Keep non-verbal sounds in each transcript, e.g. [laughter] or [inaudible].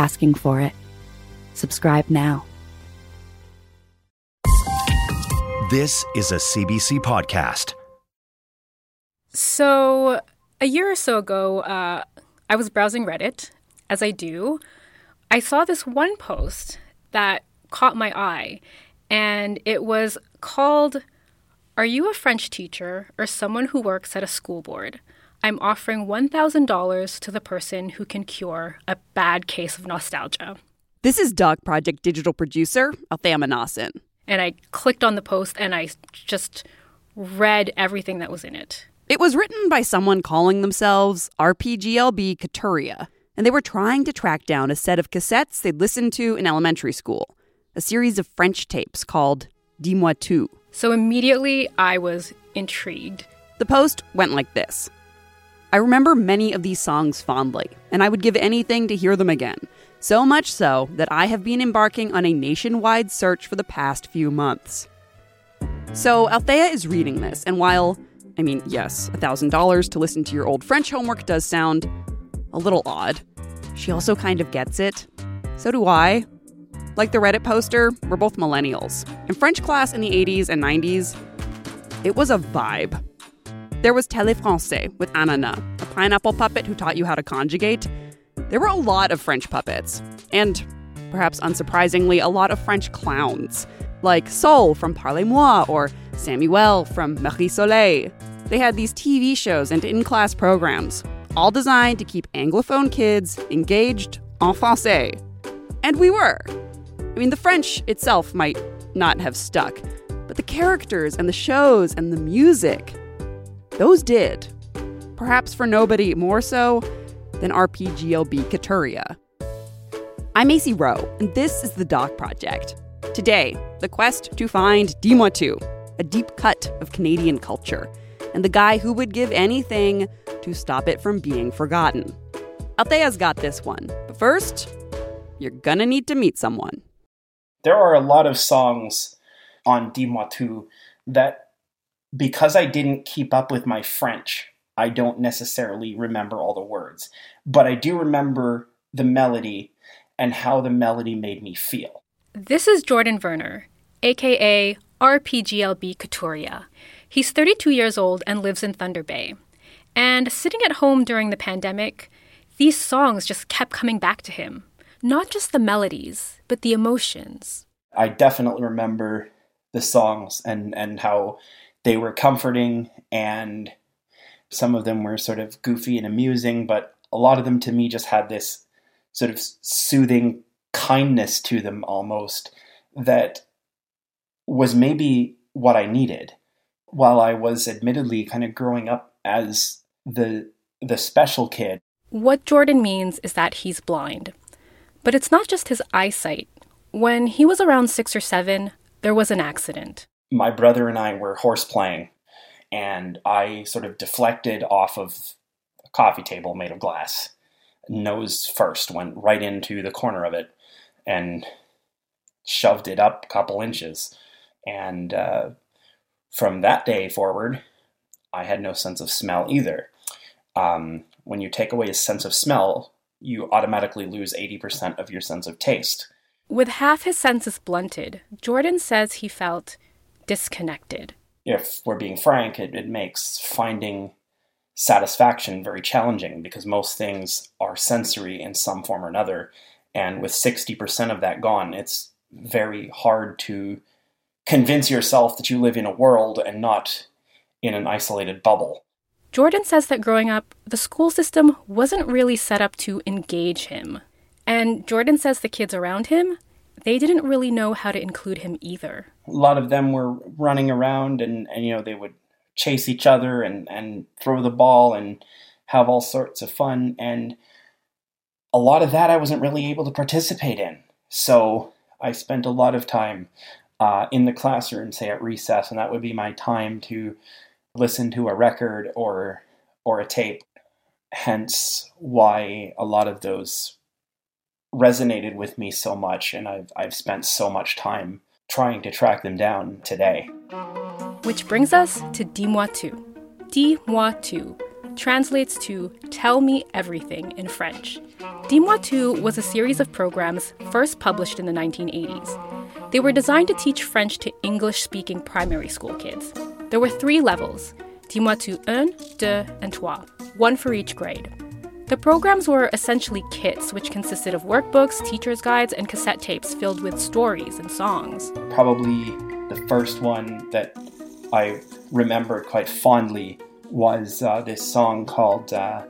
asking for it. Subscribe now. This is a CBC podcast. So, a year or so ago, uh, I was browsing Reddit, as I do. I saw this one post that caught my eye, and it was called Are You a French Teacher or Someone Who Works at a School Board? I'm offering $1,000 to the person who can cure a bad case of nostalgia. This is Doc Project digital producer, Althea Manasan. And I clicked on the post and I just read everything that was in it. It was written by someone calling themselves RPGLB Katuria, and they were trying to track down a set of cassettes they'd listened to in elementary school, a series of French tapes called Dis-moi tout. So immediately I was intrigued. The post went like this I remember many of these songs fondly, and I would give anything to hear them again. So much so that I have been embarking on a nationwide search for the past few months. So Althea is reading this, and while, I mean, yes, $1,000 to listen to your old French homework does sound a little odd, she also kind of gets it. So do I. Like the Reddit poster, we're both millennials. In French class in the 80s and 90s, it was a vibe. There was Télé Français with Ananas, a pineapple puppet who taught you how to conjugate. There were a lot of French puppets, and, perhaps unsurprisingly, a lot of French clowns, like Sol from Parlez-moi or Samuel from Marie Soleil. They had these TV shows and in class programs, all designed to keep Anglophone kids engaged en français. And we were. I mean, the French itself might not have stuck, but the characters and the shows and the music, those did. Perhaps for nobody more so than RPGLB Katuria. I'm Acey Rowe, and this is the Doc Project. Today, the quest to find Dis-moi a deep cut of Canadian culture, and the guy who would give anything to stop it from being forgotten. Althea's got this one, but first, you're gonna need to meet someone. There are a lot of songs on Dis-moi that because I didn't keep up with my French, I don't necessarily remember all the words, but I do remember the melody and how the melody made me feel. This is Jordan Verner, aka RPGLB Katuria. He's 32 years old and lives in Thunder Bay. And sitting at home during the pandemic, these songs just kept coming back to him. Not just the melodies, but the emotions. I definitely remember the songs and, and how they were comforting and some of them were sort of goofy and amusing, but a lot of them to me just had this sort of soothing kindness to them almost that was maybe what I needed while I was admittedly kind of growing up as the the special kid. What Jordan means is that he's blind. But it's not just his eyesight. When he was around 6 or 7, there was an accident my brother and I were horse playing, and I sort of deflected off of a coffee table made of glass, nose first, went right into the corner of it, and shoved it up a couple inches. And uh, from that day forward, I had no sense of smell either. Um, when you take away a sense of smell, you automatically lose 80% of your sense of taste. With half his senses blunted, Jordan says he felt disconnected. If we're being frank, it, it makes finding satisfaction very challenging because most things are sensory in some form or another. And with 60% of that gone, it's very hard to convince yourself that you live in a world and not in an isolated bubble. Jordan says that growing up, the school system wasn't really set up to engage him. And Jordan says the kids around him they didn't really know how to include him either. A lot of them were running around and, and you know, they would chase each other and, and throw the ball and have all sorts of fun. And a lot of that I wasn't really able to participate in. So I spent a lot of time uh, in the classroom, say at recess, and that would be my time to listen to a record or or a tape. Hence, why a lot of those resonated with me so much, and I've I've spent so much time trying to track them down today. Which brings us to Dis-moi tout. Dis-moi tout translates to Tell Me Everything in French. Dis-moi tout was a series of programs first published in the 1980s. They were designed to teach French to English speaking primary school kids. There were three levels Dis-moi tout un, deux, and trois, one for each grade. The programs were essentially kits, which consisted of workbooks, teacher's guides, and cassette tapes filled with stories and songs. Probably the first one that I remember quite fondly was uh, this song called uh,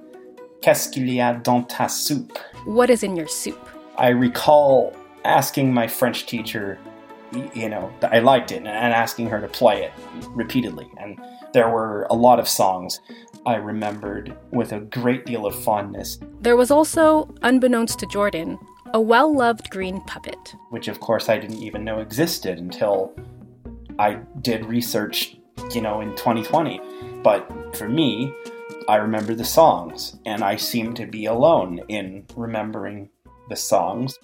Qu'est-ce qu'il y a dans ta soupe? What is in your soup? I recall asking my French teacher, you know, I liked it, and asking her to play it repeatedly. And there were a lot of songs I remembered with a great deal of fondness. There was also, unbeknownst to Jordan, a well loved green puppet. Which, of course, I didn't even know existed until I did research, you know, in 2020. But for me, I remember the songs, and I seem to be alone in remembering the songs.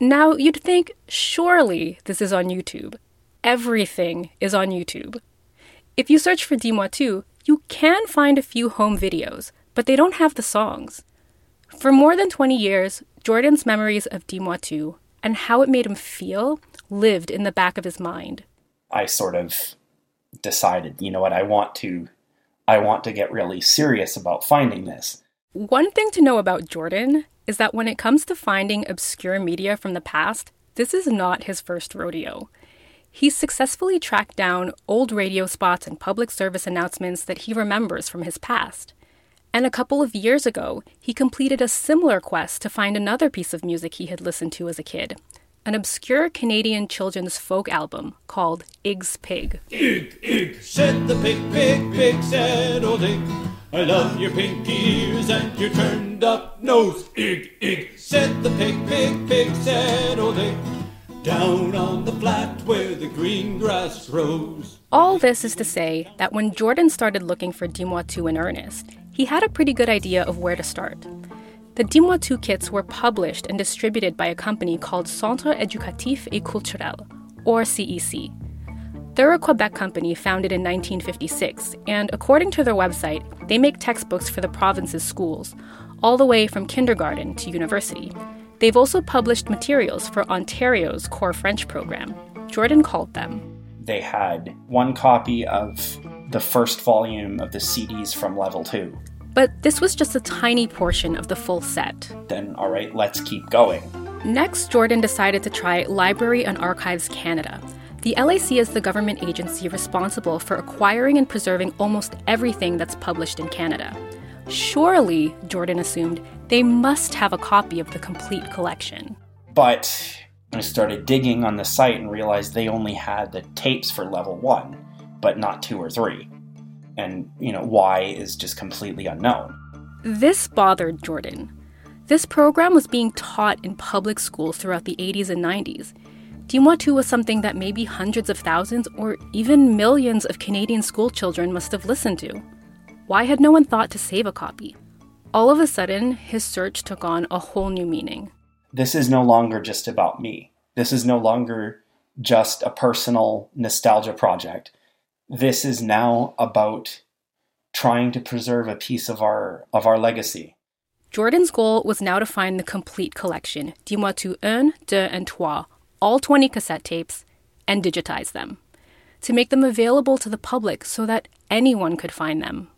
Now, you'd think, surely this is on YouTube. Everything is on YouTube. If you search for Dis-moi tout, you can find a few home videos, but they don't have the songs. For more than 20 years, Jordan's memories of Dis-moi tout and how it made him feel lived in the back of his mind. I sort of decided, you know what, I want to I want to get really serious about finding this. One thing to know about Jordan is that when it comes to finding obscure media from the past, this is not his first rodeo. He's successfully tracked down old radio spots and public service announcements that he remembers from his past. And a couple of years ago, he completed a similar quest to find another piece of music he had listened to as a kid an obscure Canadian children's folk album called Ig's Pig. Ig, Ig, said the pig, pig, pig, said old Ig. I love your pink ears and your turned up nose. Ig, Ig, said the pig, pig, pig, said old Ig. Down on the flat where the green grass grows. All this is to say that when Jordan started looking for Dis-moi in earnest, he had a pretty good idea of where to start. The Dis-moi kits were published and distributed by a company called Centre Éducatif et Culturel, or CEC. They're a Quebec company founded in 1956, and according to their website, they make textbooks for the province's schools, all the way from kindergarten to university. They've also published materials for Ontario's core French program. Jordan called them. They had one copy of the first volume of the CDs from level two. But this was just a tiny portion of the full set. Then, all right, let's keep going. Next, Jordan decided to try Library and Archives Canada. The LAC is the government agency responsible for acquiring and preserving almost everything that's published in Canada. Surely, Jordan assumed, they must have a copy of the complete collection. But I started digging on the site and realized they only had the tapes for level one, but not two or three and you know why is just completely unknown. This bothered Jordan. This program was being taught in public schools throughout the 80s and 90s. Dis-moi was something that maybe hundreds of thousands or even millions of Canadian school children must have listened to. Why had no one thought to save a copy? All of a sudden, his search took on a whole new meaning. This is no longer just about me. This is no longer just a personal nostalgia project this is now about trying to preserve a piece of our of our legacy. Jordan's goal was now to find the complete collection, Dis-moi tout un, deux, and trois, all 20 cassette tapes, and digitize them, to make them available to the public so that anyone could find them.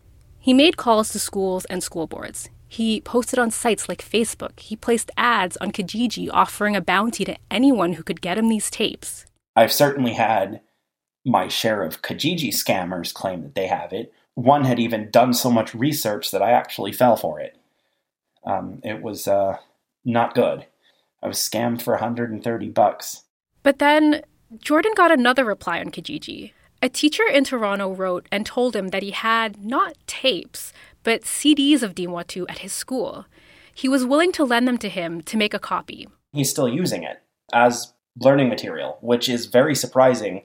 He made calls to schools and school boards. He posted on sites like Facebook. He placed ads on Kijiji offering a bounty to anyone who could get him these tapes. I've certainly had my share of Kijiji scammers claim that they have it. One had even done so much research that I actually fell for it. Um, it was uh, not good. I was scammed for 130 bucks. But then Jordan got another reply on Kijiji. A teacher in Toronto wrote and told him that he had not tapes, but CDs of Dis-moi at his school. he was willing to lend them to him to make a copy. He's still using it as learning material, which is very surprising,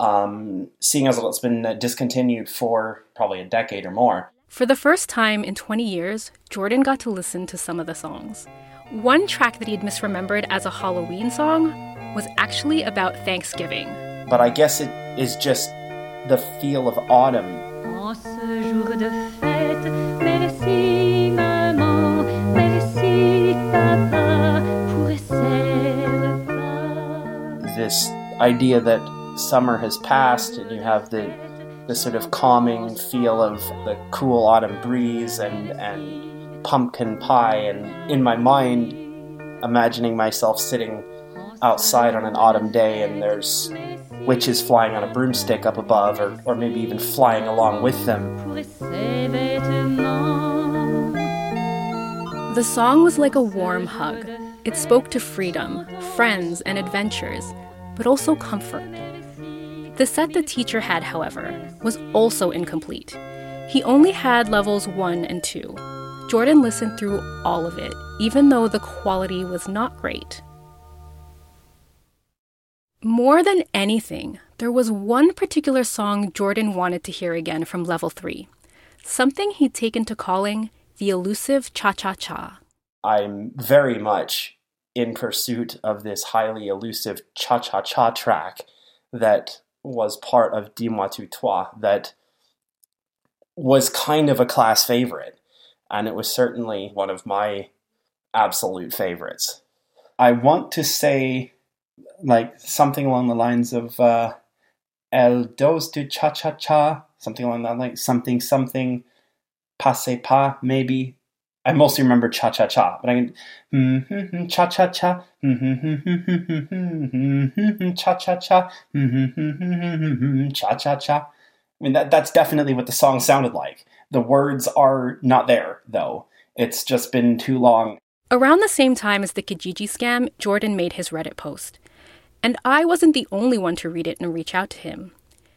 um, seeing as it's been discontinued for probably a decade or more. For the first time in 20 years, Jordan got to listen to some of the songs. One track that he'd misremembered as a Halloween song was actually about Thanksgiving. But I guess it is just the feel of autumn. En ce jour de fête, merci maman, merci papa pour ces repas. This idea that summer has passed and you have the the sort of calming feel of the cool autumn breeze and and pumpkin pie and in my mind imagining myself sitting outside on an autumn day and there's witches flying on a broomstick up above or, or maybe even flying along with them. The song was like a warm hug. It spoke to freedom, friends, and adventures, but also comfort. The set the teacher had, however, was also incomplete. He only had levels 1 and 2. Jordan listened through all of it, even though the quality was not great. More than anything, there was one particular song Jordan wanted to hear again from level 3. Something he'd taken to calling the elusive cha cha cha. i'm very much in pursuit of this highly elusive cha-cha-cha track that was part of Dis-moi tout trois that was kind of a class favorite and it was certainly one of my absolute favorites i want to say like something along the lines of uh, el dos du cha-cha-cha something along that like something something passe pas maybe I mostly remember cha cha cha, but I can mm-hmm, mm-hmm, cha cha cha mm-hmm, cha cha cha cha cha cha. I mean that that's definitely what the song sounded like. The words are not there though. It's just been too long. Around the same time as the Kijiji scam, Jordan made his Reddit post. And I wasn't the only one to read it and reach out to him.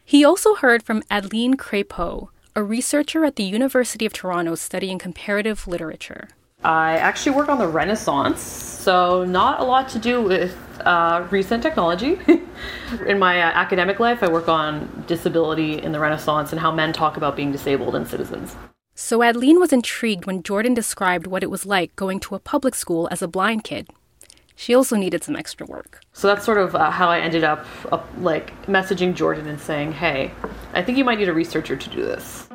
He also heard from Adeline Crépeau, a researcher at the University of Toronto studying comparative literature. I actually work on the Renaissance, so not a lot to do with uh, recent technology. [laughs] in my uh, academic life, I work on disability in the Renaissance and how men talk about being disabled and citizens. So Adeline was intrigued when Jordan described what it was like going to a public school as a blind kid. She also needed some extra work. So that's sort of uh, how I ended up, up like messaging Jordan and saying, "Hey, I think you might need a researcher to do this."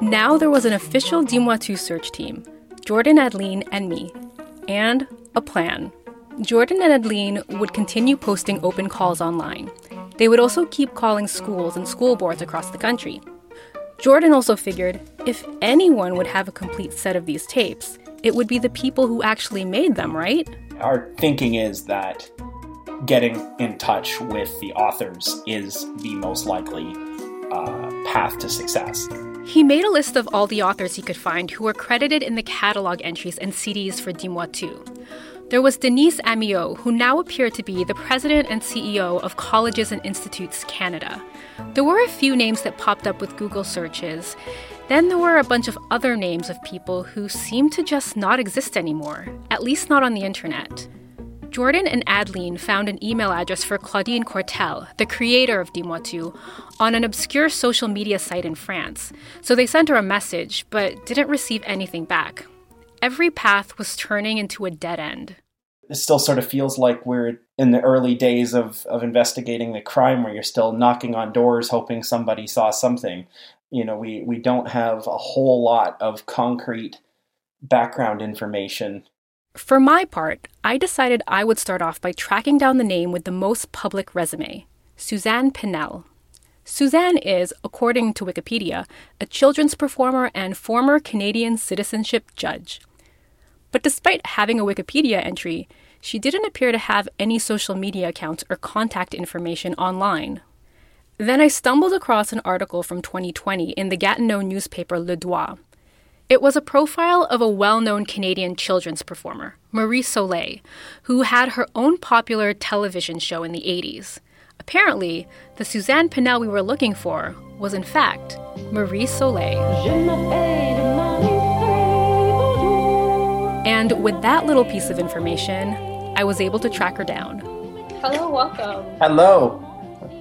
Now there was an official Dis-moi search team Jordan, Adeline, and me. And a plan. Jordan and Adeline would continue posting open calls online. They would also keep calling schools and school boards across the country. Jordan also figured if anyone would have a complete set of these tapes, it would be the people who actually made them, right? Our thinking is that getting in touch with the authors is the most likely uh, path to success. He made a list of all the authors he could find who were credited in the catalog entries and CDs for Dis-moi tout. There was Denise Amyot, who now appeared to be the president and CEO of Colleges and Institutes Canada. There were a few names that popped up with Google searches. Then there were a bunch of other names of people who seemed to just not exist anymore, at least not on the internet. Jordan and Adeline found an email address for Claudine Cortel, the creator of Dis-moi on an obscure social media site in France. So they sent her a message, but didn't receive anything back. Every path was turning into a dead end. It still sort of feels like we're in the early days of, of investigating the crime where you're still knocking on doors hoping somebody saw something. You know, we, we don't have a whole lot of concrete background information For my part, I decided I would start off by tracking down the name with the most public resume Suzanne Pinel. Suzanne is, according to Wikipedia, a children's performer and former Canadian citizenship judge. But despite having a Wikipedia entry, she didn't appear to have any social media accounts or contact information online. Then I stumbled across an article from 2020 in the Gatineau newspaper Le Droit. It was a profile of a well known Canadian children's performer, Marie Soleil, who had her own popular television show in the 80s. Apparently, the Suzanne Pinel we were looking for was in fact Marie Soleil. Je m'appelle Marie-Feuille, bonjour. And with that little piece of information, I was able to track her down. Hello, welcome. Hello.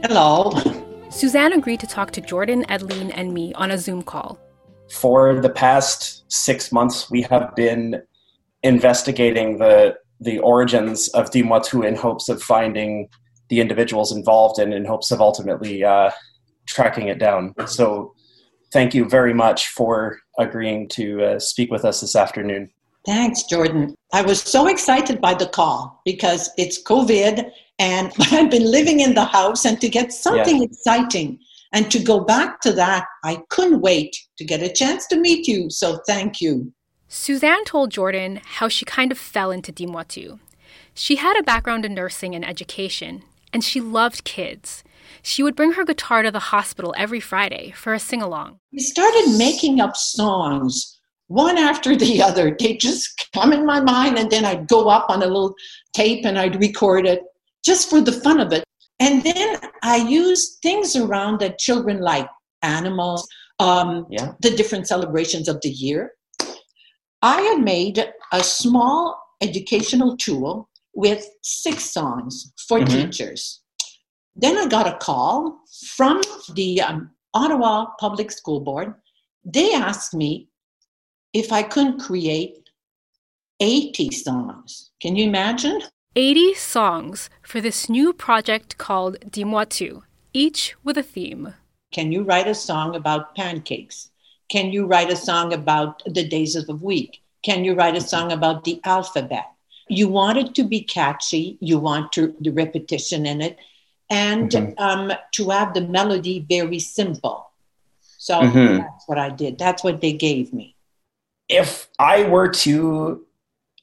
Hello. Suzanne agreed to talk to Jordan, Adeline, and me on a Zoom call. For the past six months, we have been investigating the the origins of Dis-moi in hopes of finding the individuals involved and in hopes of ultimately uh, tracking it down. So, thank you very much for agreeing to uh, speak with us this afternoon. Thanks, Jordan. I was so excited by the call because it's COVID and [laughs] I've been living in the house and to get something Yeah. exciting and to go back to that, I couldn't wait to get a chance to meet you. So thank you. Suzanne told Jordan how she kind of fell into Dis-moi. She had a background in nursing and education, and she loved kids. She would bring her guitar to the hospital every Friday for a sing along. We started making up songs one after the other. They just come in my mind, and then I'd go up on a little tape and I'd record it just for the fun of it. And then I used things around that children like animals, um, Yeah. the different celebrations of the year. I had made a small educational tool with six songs for Mhm. teachers. Then I got a call from the um, Ottawa Public School Board. They asked me if I couldn't create 80 songs. Can you imagine? 80 songs for this new project called Dis-moi tout, each with a theme. Can you write a song about pancakes? Can you write a song about the days of the week? Can you write a song about the alphabet? You want it to be catchy, you want to, the repetition in it, and Mhm. um, to have the melody very simple. So Mhm. that's what I did. That's what they gave me. If I were to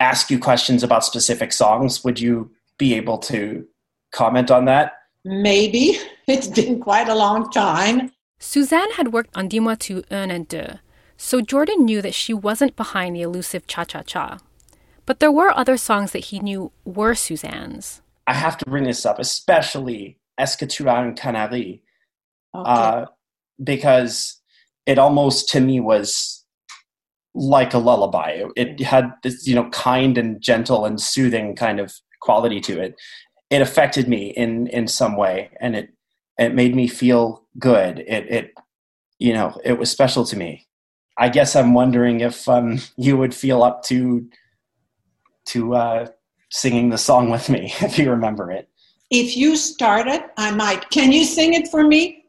ask you questions about specific songs, would you be able to comment on that? Maybe [laughs] it's been quite a long time. Suzanne had worked on Dis-moi tout un and deux, so Jordan knew that she wasn't behind the elusive cha cha cha. But there were other songs that he knew were Suzanne's. I have to bring this up, especially Est-ce que tu as un canari? Okay. Uh, because it almost to me was like a lullaby. It had this, you know, kind and gentle and soothing kind of quality to it. It affected me in in some way, and it it made me feel good. It it you know it was special to me. I guess I'm wondering if um, [laughs] you would feel up to to uh, singing the song with me [laughs] if you remember it. if you start it, I might. Can you sing it for me?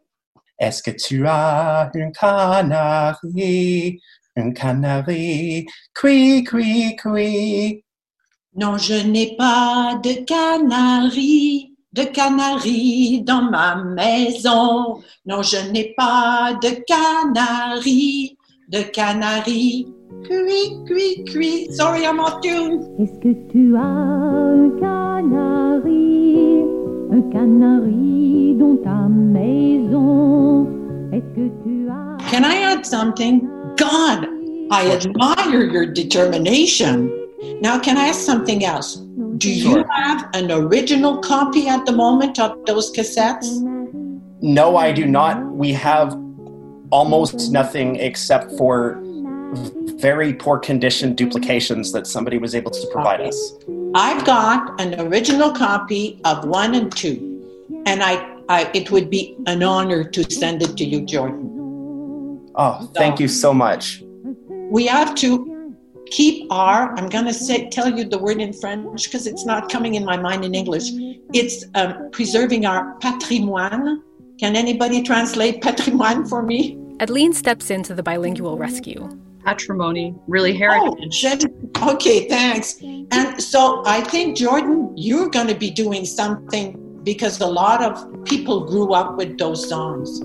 Est-ce que tu as un canari, un canari, cui, cui, cui? Non, je n'ai pas de canari, de canari dans ma maison. Non, je n'ai pas de canari, de canari. Cui, cui, cui. Sorry, I'm off tune. Est-ce que tu as un canari, un canari dans ta maison? Est-ce que tu as Can I add something? God, I admire your determination. Now, can I ask something else? Do you have an original copy at the moment of those cassettes? No, I do not. We have almost nothing except for very poor condition duplications that somebody was able to provide us. I've got an original copy of one and two, and I, I it would be an honor to send it to you, Jordan. Oh, thank you so much. We have to keep our. I'm going to say tell you the word in French because it's not coming in my mind in English. It's um, preserving our patrimoine. Can anybody translate patrimoine for me? Adeline steps into the bilingual rescue. Patrimony, really Oh, heritage. Jen- okay, thanks. And so I think, Jordan, you're going to be doing something because a lot of people grew up with those songs.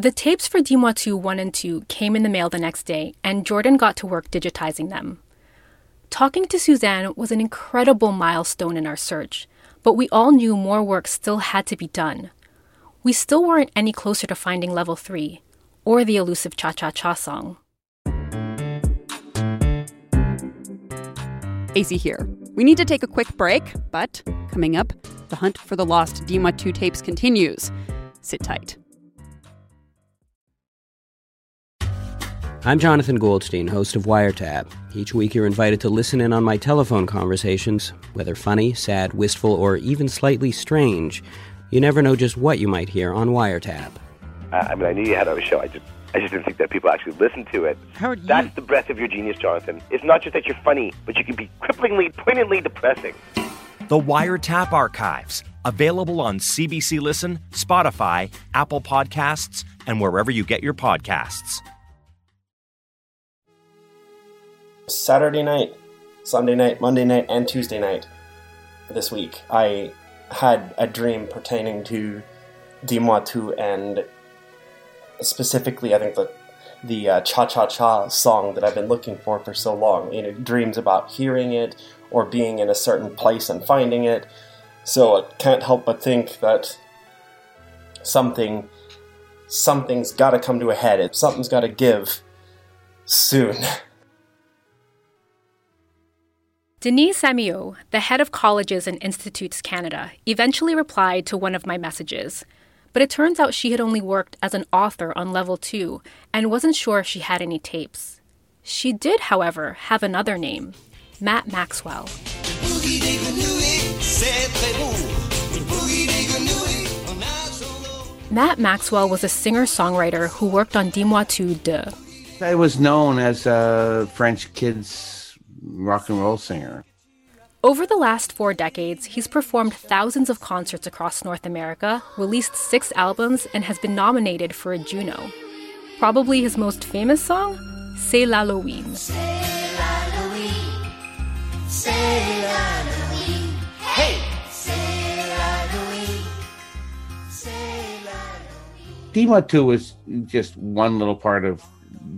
The tapes for Dis-moi tout 1 and 2 came in the mail the next day, and Jordan got to work digitizing them. Talking to Suzanne was an incredible milestone in our search, but we all knew more work still had to be done. We still weren't any closer to finding level 3, or the elusive cha cha cha song. Acey here. We need to take a quick break, but coming up, the hunt for the lost Dis-moi tout tapes continues. Sit tight. I'm Jonathan Goldstein, host of Wiretap. Each week you're invited to listen in on my telephone conversations, whether funny, sad, wistful, or even slightly strange. You never know just what you might hear on Wiretap. Uh, I mean, I knew you had a show. I just, I just didn't think that people actually listened to it. Howard, That's the breadth of your genius, Jonathan. It's not just that you're funny, but you can be cripplingly, poignantly depressing. The Wiretap Archives, available on CBC Listen, Spotify, Apple Podcasts, and wherever you get your podcasts. Saturday night, Sunday night, Monday night, and Tuesday night this week, I had a dream pertaining to Dis-moi and specifically, I think the the uh, cha cha cha song that I've been looking for for so long. You know, dreams about hearing it or being in a certain place and finding it. So I can't help but think that something something's got to come to a head. Something's got to give soon. [laughs] Denise Amyot, the head of Colleges and Institutes Canada, eventually replied to one of my messages. But it turns out she had only worked as an author on level two and wasn't sure if she had any tapes. She did, however, have another name Matt Maxwell. Matt Maxwell was a singer songwriter who worked on Dis-moi tout deux. I was known as a French kids rock and roll singer. Over the last four decades, he's performed thousands of concerts across North America, released six albums, and has been nominated for a Juno. Probably his most famous song, C'est l'Halloween. Dis-moi tout was just one little part of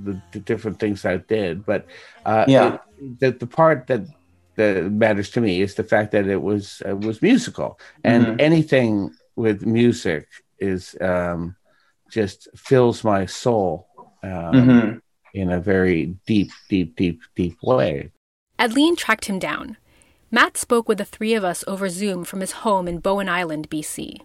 the, the different things I did, but uh, Yeah. it- the the part that that matters to me is the fact that it was uh, was musical, and Mhm. anything with music is um, just fills my soul um, Mhm. in a very deep, deep, deep, deep way. Adeline tracked him down. Matt spoke with the three of us over Zoom from his home in Bowen Island, BC.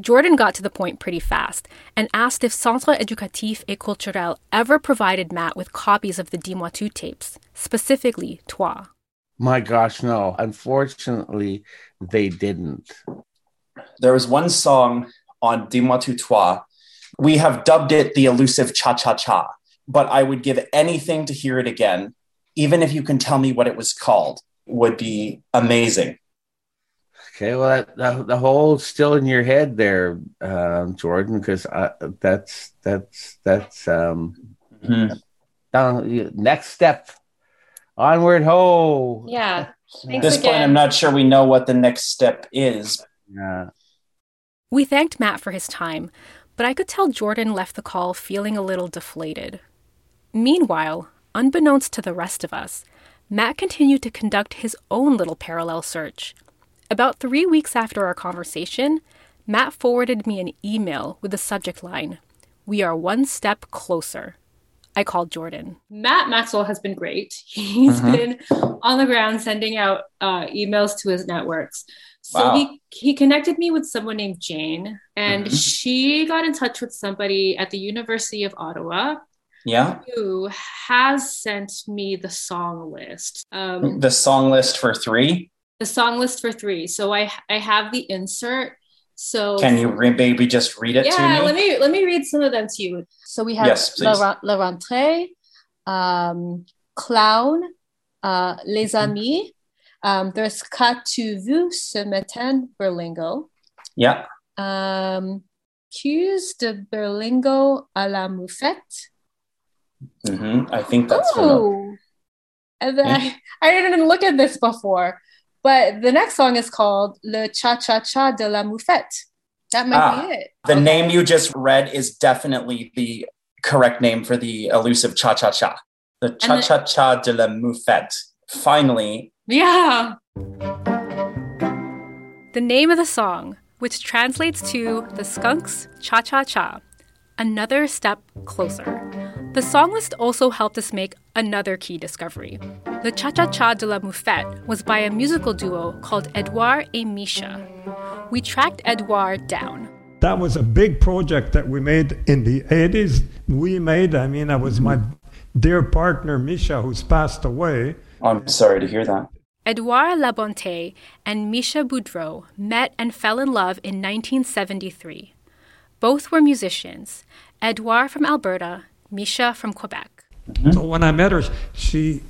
Jordan got to the point pretty fast and asked if Centre Éducatif et Culturel ever provided Matt with copies of the Dis-moi tout tapes, specifically Trois. My gosh, no! Unfortunately, they didn't. There was one song on Dis-moi tout trois. We have dubbed it the elusive cha cha cha, but I would give anything to hear it again, even if you can tell me what it was called, would be amazing. Okay, well, that, the, the whole still in your head there, um, Jordan, because that's that's that's um, down, next step, onward ho. Yeah. At Thanks this point. I'm not sure we know what the next step is. Yeah. We thanked Matt for his time, but I could tell Jordan left the call feeling a little deflated. Meanwhile, unbeknownst to the rest of us, Matt continued to conduct his own little parallel search. About three weeks after our conversation, Matt forwarded me an email with the subject line We are one step closer. I called Jordan. Matt Maxwell has been great. [laughs] He's Mhm. been on the ground sending out uh, emails to his networks. So Wow. he he connected me with someone named Jane, and Mhm. she got in touch with somebody at the University of Ottawa Yeah. who has sent me the song list. Um, The song list for three. The song list for three. So I I have the insert. So Can you re- maybe just read it yeah, to me? let me let me read some of them to you. So we have Yes, La, La Rentrée, um, Clown, uh, Les Amis. Um, there's Qu'as-tu vu ce matin, Berlingo. Yeah. Um, Cues de Berlingo à la Moufette. hmm I think that's for the- Oh, and then I, I didn't even look at this before, but the next song is called Le Cha Cha Cha de la Moufette. That might Ah, be it. The name you just read is definitely the correct name for the elusive cha cha cha. The Cha Cha Cha de la moufette. Finally, Yeah. The name of the song, which translates to The Skunks Cha Cha Cha, another step closer. The song list also helped us make another key discovery. The Cha Cha Cha de la Moufette was by a musical duo called Edouard et Misha. We tracked Edouard down. That was a big project that we made in the 80s. We made, I mean, that was my dear partner Misha, who's passed away. I'm sorry to hear that. Edouard Labonte and Misha Boudreau met and fell in love in 1973. Both were musicians, Edouard from Alberta, Misha from Quebec. So when I met her, she,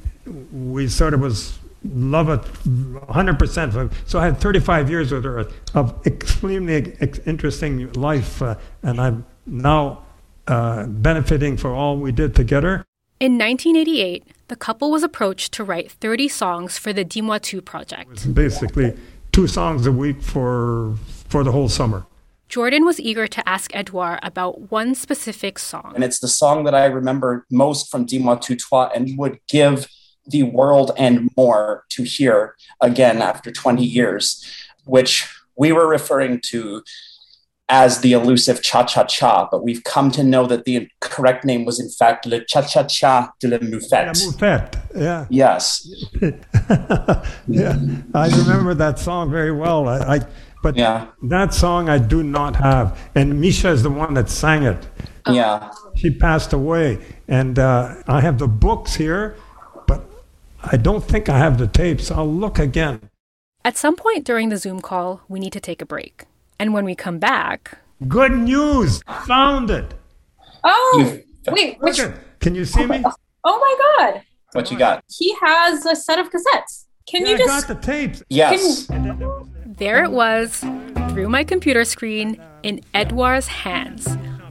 we sort of was love at 100%. So I had 35 years with her of extremely ex- interesting life, uh, and I'm now uh, benefiting for all we did together. In 1988, the couple was approached to write 30 songs for the Dis-moi tout project. It's basically two songs a week for for the whole summer. Jordan was eager to ask Edouard about one specific song. And it's the song that I remember most from Dis-moi tout trois and would give the world and more to hear again after 20 years, which we were referring to as the elusive cha cha cha, but we've come to know that the correct name was in fact Le Cha Cha Cha de la Moufette. La Moufette, yeah. Yes. [laughs] yeah, I remember that song very well. I, I but yeah. that song I do not have, and Misha is the one that sang it. Yeah. She passed away, and uh, I have the books here, but I don't think I have the tapes. I'll look again. At some point during the Zoom call, we need to take a break. And when we come back, good news! Found it. Oh, wait, which? Can you see me? Oh my God! What you got? He has a set of cassettes. Can yeah, you just? I got the tapes. Yes. There it was, through my computer screen, in Edouard's hands.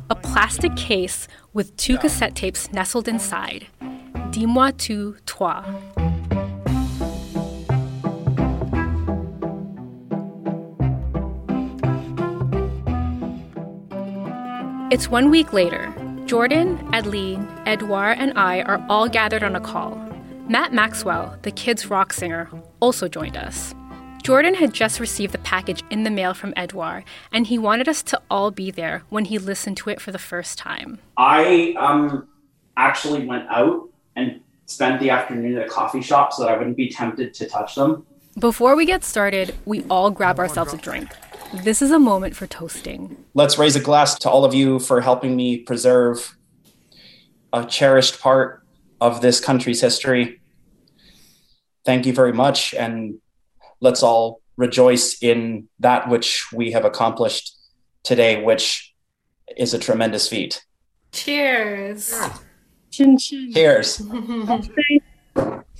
A plastic case with two cassette tapes nestled inside. Dis-moi tout, trois. It's one week later. Jordan, Adeline, Edouard, and I are all gathered on a call. Matt Maxwell, the kids' rock singer, also joined us. Jordan had just received the package in the mail from Edouard, and he wanted us to all be there when he listened to it for the first time. I um, actually went out and spent the afternoon at a coffee shop so that I wouldn't be tempted to touch them. Before we get started, we all grab ourselves a drink. This is a moment for toasting. Let's raise a glass to all of you for helping me preserve a cherished part of this country's history. Thank you very much, and let's all rejoice in that which we have accomplished today, which is a tremendous feat. Cheers. Chin chin. Cheers. [laughs]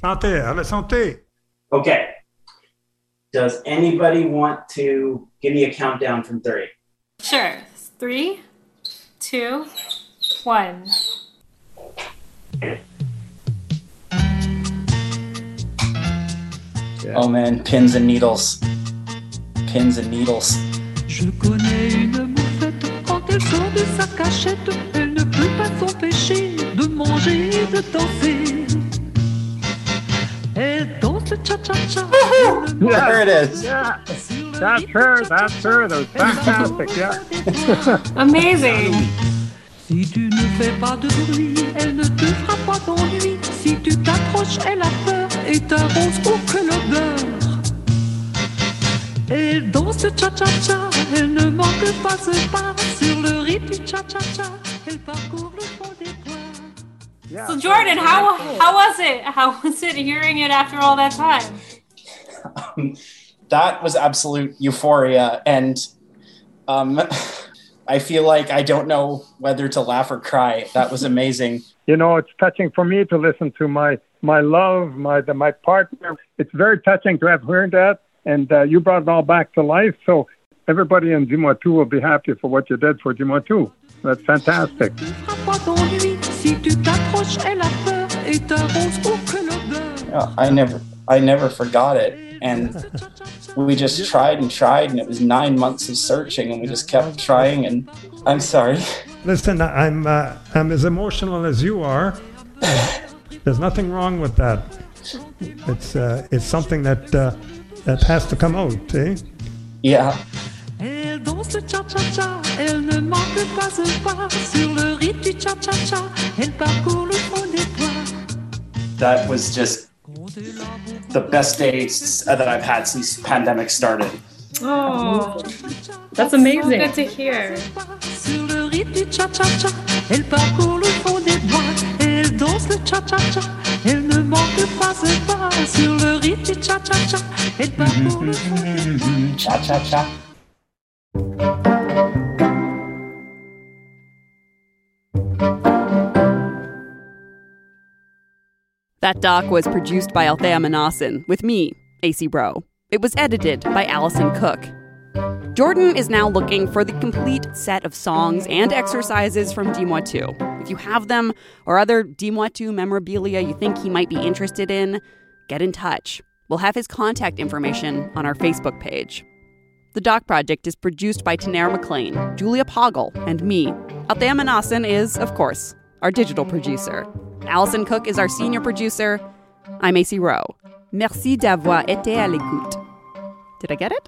Santé, à santé. Okay. Does anybody want to give me a countdown from three? Sure. Three, two, one. Oh man, pins and needles. Pins and needles. Je connais une moufette, quand elle sort de sa cachette, elle ne peut pas s'empêcher de manger et de danser. Elle danse cha-cha-cha. [laughs] There it is. Yeah, that's her. That's her. That was fantastic. Yeah. Amazing. Si tu ne fais pas de bruit, elle ne te fera pas d'ennui. Si tu t'approches, elle a peur et t'arrose au que le beurre. Elle danse cha-cha-cha, elle ne manque pas ce pas. Sur le rythme du cha-cha-cha, elle parcourt le fond des bois. So Jordan, how how was it? How was it hearing it after all that time? Um, that was absolute euphoria, and um, [laughs] I feel like I don't know whether to laugh or cry. That was amazing. You know, it's touching for me to listen to my my love, my the, my partner. It's very touching to have heard that, and uh, you brought it all back to life. So everybody in Dis-moi will be happy for what you did for Dis-moi. That's fantastic. Pas d'ennui, si tu t'approches, elle a peur et t'arrose au que le beurre. Yeah, I never, I never forgot it, and we just tried and tried, and it was nine months of searching, and we just kept trying. And I'm sorry. Listen, I'm uh, I'm as emotional as you are. [laughs] There's nothing wrong with that. It's uh, it's something that uh, that has to come out, eh? Yeah. Elle danse le cha-cha-cha, elle ne manque pas un pas. Sur le rythme du cha-cha-cha, elle parcourt le fond des bois. That was just the best days that I've had since pandemic started. Oh, that's amazing. good to hear. Elle parcourt le fond des bois. Elle danse le cha-cha-cha, elle ne manque pas un pas sur le rythme du cha-cha-cha. Elle parcourt le fond des bois. Cha-cha-cha. That doc was produced by Althea Manasan with me, Acey Rowe. It was edited by Allison Cook. Jordan is now looking for the complete set of songs and exercises from Dis-moi. If you have them or other Dis-moi memorabilia you think he might be interested in, get in touch. We'll have his contact information on our Facebook page. The Doc Project is produced by Tanera McLean, Julia Pagel, and me. Althea Manasan is, of course, our digital producer. Allison Cook is our senior producer. I'm Acey Rowe. Merci d'avoir été à l'écoute. Did I get it?